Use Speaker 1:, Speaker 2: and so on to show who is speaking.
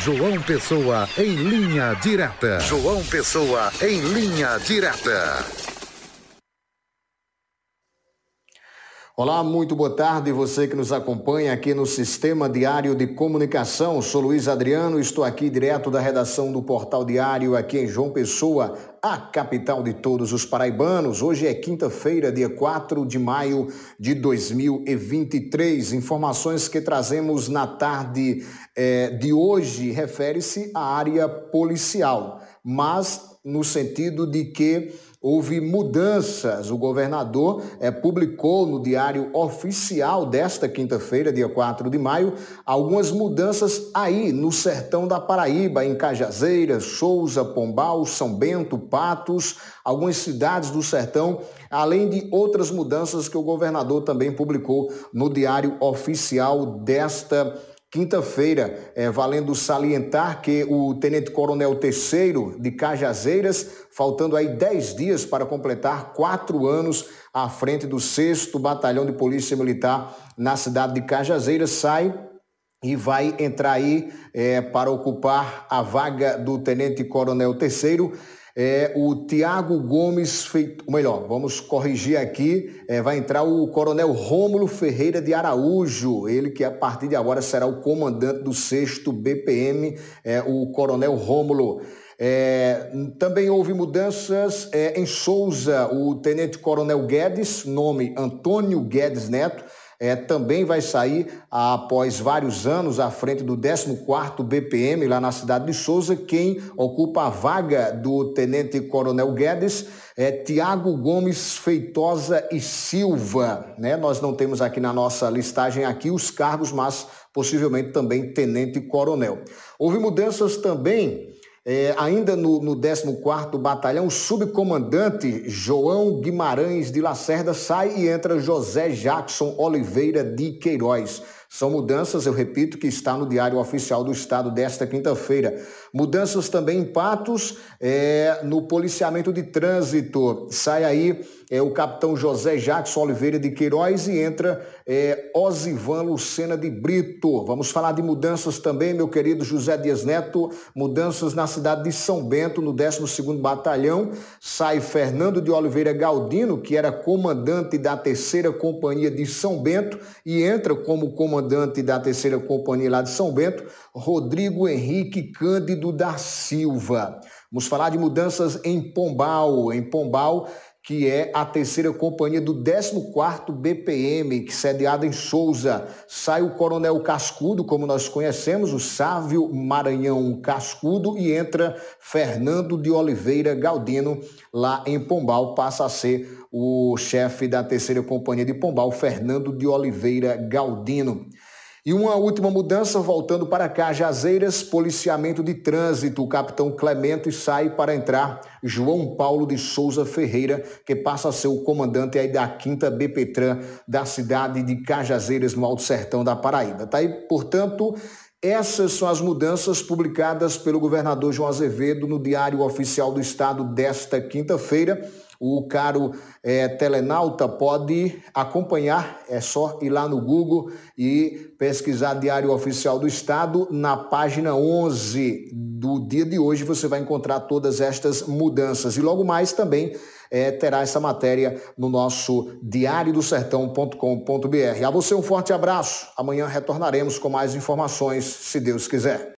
Speaker 1: João Pessoa em linha direta. João Pessoa em linha direta.
Speaker 2: Olá, muito boa tarde. Você que nos acompanha aqui no Sistema Diário de Comunicação. Sou Luiz Adriano, estou aqui direto da redação do Portal Diário, aqui em João Pessoa, a capital de todos os paraibanos. Hoje é quinta-feira, dia 4 de maio de 2023. Informações que trazemos na tarde eh, de hoje refere-se à área policial, mas no sentido de que houve mudanças. O governador é, publicou no Diário Oficial desta quinta-feira, dia 4 de maio, algumas mudanças aí no sertão da Paraíba, em Cajazeiras, Souza, Pombal, São Bento, Patos, algumas cidades do sertão, além de outras mudanças que o governador também publicou no Diário Oficial desta Quinta-feira, é, valendo salientar que o tenente-coronel terceiro de Cajazeiras, faltando aí 10 dias para completar quatro anos à frente do 6 Batalhão de Polícia Militar na cidade de Cajazeiras, sai e vai entrar aí é, para ocupar a vaga do tenente-coronel terceiro é, o Tiago Gomes, feito, melhor, vamos corrigir aqui, é, vai entrar o Coronel Rômulo Ferreira de Araújo, ele que a partir de agora será o comandante do 6 BPM, é, o Coronel Rômulo. É, também houve mudanças é, em Souza, o Tenente Coronel Guedes, nome Antônio Guedes Neto, é, também vai sair após vários anos à frente do 14º BPM lá na cidade de Souza. Quem ocupa a vaga do Tenente Coronel Guedes é Tiago Gomes Feitosa e Silva. Né? Nós não temos aqui na nossa listagem aqui os cargos, mas possivelmente também Tenente Coronel. Houve mudanças também é, ainda no, no 14º Batalhão, o subcomandante João Guimarães de Lacerda sai e entra José Jackson Oliveira de Queiroz. São mudanças, eu repito, que está no Diário Oficial do Estado desta quinta-feira. Mudanças também em Patos, é, no policiamento de trânsito. Sai aí é, o capitão José Jackson Oliveira de Queiroz e entra é, Osivan Lucena de Brito. Vamos falar de mudanças também, meu querido José Dias Neto, mudanças na cidade de São Bento, no 12º Batalhão. Sai Fernando de Oliveira Galdino, que era comandante da terceira companhia de São Bento, e entra como comandante da terceira companhia lá de São Bento, Rodrigo Henrique Cândido da Silva. Vamos falar de mudanças em Pombal. Em Pombal, que é a terceira companhia do 14º BPM, que sediada em Souza. Sai o Coronel Cascudo, como nós conhecemos, o Sávio Maranhão Cascudo, e entra Fernando de Oliveira Galdino, lá em Pombal, passa a ser o chefe da terceira companhia de Pombal, Fernando de Oliveira Galdino. E uma última mudança, voltando para Cajazeiras, policiamento de trânsito. O capitão Clemente sai para entrar João Paulo de Souza Ferreira, que passa a ser o comandante aí da 5 BPTran da cidade de Cajazeiras, no Alto Sertão da Paraíba. Tá aí, portanto, essas são as mudanças publicadas pelo governador João Azevedo no Diário Oficial do Estado desta quinta-feira. O caro é, telenauta pode acompanhar, é só ir lá no Google e pesquisar Diário Oficial do Estado. Na página 11 do dia de hoje você vai encontrar todas estas mudanças. E logo mais também é, terá essa matéria no nosso diariodosertão.com.br. A você um forte abraço. Amanhã retornaremos com mais informações, se Deus quiser.